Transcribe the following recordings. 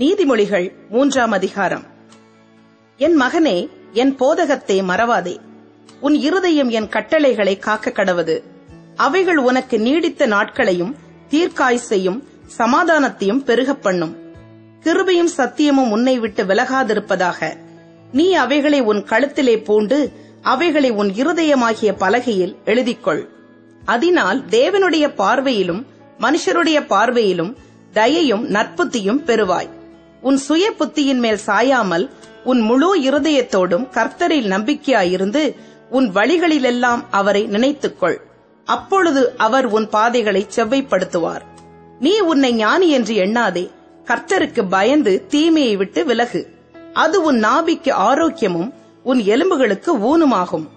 நீதிமொழிகள் மூன்றாம் அதிகாரம். என் மகனே என் போதகத்தை மறவாதே. உன் இருதயம் என் கட்டளைகளை காக்க கடவது. அவைகள் உனக்கு நீடித்த நாட்களையும் தீர்க்காயுசையும் சமாதானத்தையும் பெருகப் பண்ணும். கிருபையும் சத்தியமும் உன்னை விட்டு விலகாதிருப்பதாக. நீ அவைகளை உன் கழுத்திலே பூண்டு அவைகளை உன் இருதயமாகிய பலகையில் எழுதிக்கொள். அதனால் தேவனுடைய பார்வையிலும் மனுஷருடைய பார்வையிலும் தயையும் நற்புத்தியும் பெறுவாய். உன் சுய புத்தியின் மேல் சாயாமல் உன் முழு இருதயத்தோடும் கர்த்தரில் நம்பிக்கையாயிருந்து உன் வழிகளிலெல்லாம் அவரை நினைத்துக்கொள். அப்பொழுது அவர் உன் பாதைகளை செவ்வைப்படுத்துவார். நீ உன்னை ஞானி என்று எண்ணாதே. கர்த்தருக்கு பயந்து தீமையை விட்டு விலகு. அது உன் நாபிக்கு ஆரோக்கியமும் உன் எலும்புகளுக்கு ஊனுமாகும்.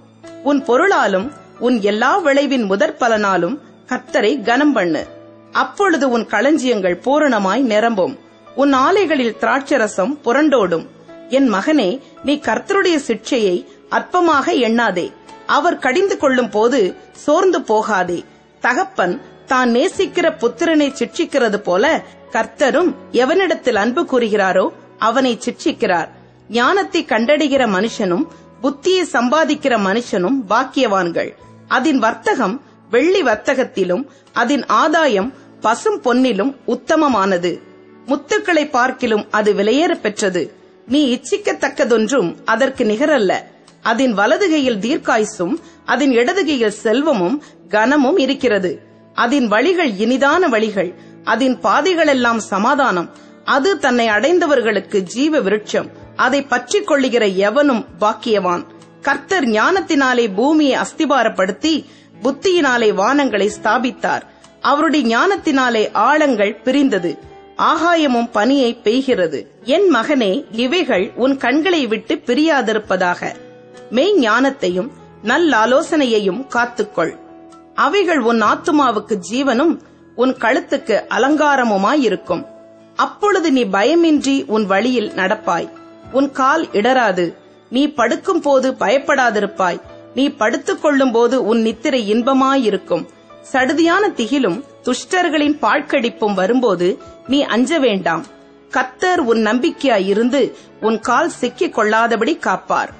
உன் பொருளாலும் உன் எல்லா விளைவின் முதற் பலனாலும் கர்த்தரை கனம் பண்ணு அப்பொழுது உன் களஞ்சியங்கள் பூரணமாய் நிரம்பும். உன் ஆலைகளில் திராட்சரசம் புரண்டோடும். என் மகனே நீ கர்த்தருடைய சிக்ஷையை அற்பமாக எண்ணாதே. அவர் கடிந்து கொள்ளும் போது சோர்ந்து போகாதே. தகப்பன் தான் நேசிக்கிற புத்திரனை சிட்சிக்கிறது போல கர்த்தரும் எவனிடத்தில் அன்பு கூறுகிறாரோ அவனை சிட்சிக்கிறார். ஞானத்தை கண்டடைகிற மனுஷனும் புத்தியை சம்பாதிக்கிற மனுஷனும் பாக்கியவான்கள். அதன் வர்த்தகம் வெள்ளி வர்த்தகத்திலும் அதன் ஆதாயம் பசும் பொன்னிலும் உத்தமமானது. முத்துக்களை பார்க்கிலும் அது விலையேற பெற்றது. நீ இச்சிக்கத்தக்கதொன்றும் அதற்கு நிகரல்ல. அதன் வலதுகையில் தீர்க்காயுசும் அதன் இடதுகையில் செல்வமும் கனமும் இருக்கிறது. அதன் வழிகள் இனிதான வழிகள். அதன் பாதைகளெல்லாம் சமாதானம். அது தன்னை அடைந்தவர்களுக்கு ஜீவ விருட்சம். அதை பற்றி கொள்ளுகிற எவனும் பாக்கியவான். கர்த்தர் ஞானத்தினாலே பூமியை அஸ்திபாரப்படுத்தி புத்தியினாலே வானங்களை ஸ்தாபித்தார். அவருடைய ஞானத்தினாலே ஆழங்கள் பிரிந்தது. ஆகாயமும் பனியை பெய்கிறது. என் மகனே இவைகள் உன் கண்களை விட்டு பிரியாதிருப்பதாக. மெய் ஞானத்தையும் நல்லாலோசனையையும் காத்துக்கொள். அவைகள் உன் ஆத்துமாவுக்கு ஜீவனும் உன் கழுத்துக்கு அலங்காரமுமாயிருக்கும். அப்பொழுது நீ பயமின்றி உன் வழியில் நடப்பாய். உன் கால் இடராது. நீ படுக்கும் போது பயப்படாதிருப்பாய். நீ படுத்துக் கொள்ளும் போது உன் நித்திரை இன்பமாயிருக்கும். சடுதியான திகிலும் துஷ்டர்களின் பாழ்கடிப்பும் வரும்போது நீ அஞ்ச வேண்டாம். கத்தர் உன் நம்பிக்கையாயிருந்து உன் கால் சிக்கிக் கொள்ளாதபடி காப்பார்.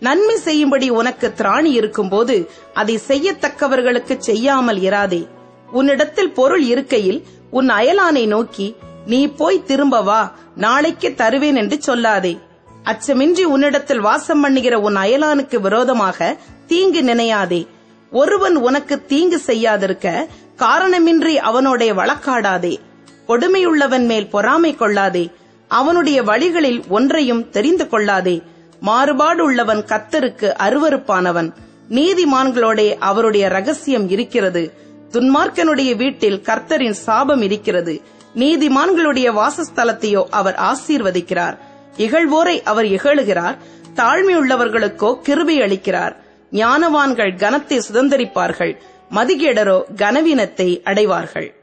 நன்மை செய்யும்படி உனக்கு திராணி இருக்கும்போது அதை செய்யத்தக்கவர்களுக்கு செய்யாமல் இராதே. உன்னிடத்தில் பொருள் இருக்கையில் உன் அயலானை நோக்கி நீ போய் திரும்ப வா நாளைக்கு தருவேன் என்று சொல்லாதே. அச்சமின்றி உன்னிடத்தில் வாசம் பண்ணுகிற உன் அயலானுக்கு விரோதமாக தீங்கு நினையாதே. ஒருவன் உனக்கு தீங்கு செய்யாதிருக்க காரணமின்றி அவனோட வழக்காடாதே. கொடுமையுள்ளவன் மேல் பொறாமை கொள்ளாதே. அவனுடைய வழிகளில் ஒன்றையும் தெரிந்து கொள்ளாதே. மாறுபாடு உள்ளவன் கத்தருக்கு அருவருப்பானவன். நீதிமான்களோடே அவருடைய ரகசியம் இருக்கிறது. துன்மார்க்கனுடைய வீட்டில் கர்த்தரின் சாபம் இருக்கிறது. நீதிமான்களுடைய வாசஸ்தலத்தையோ அவர் ஆசீர்வதிக்கிறார். இகழ்வோரை அவர் இகழுகிறார். தாழ்மையுள்ளவர்களுக்கோ கிருபி அளிக்கிறார். ஞானவான்கள் கனத்தை சுதந்திரிப்பார்கள். மதிகேடரோ கனவீனத்தை அடைவார்கள்.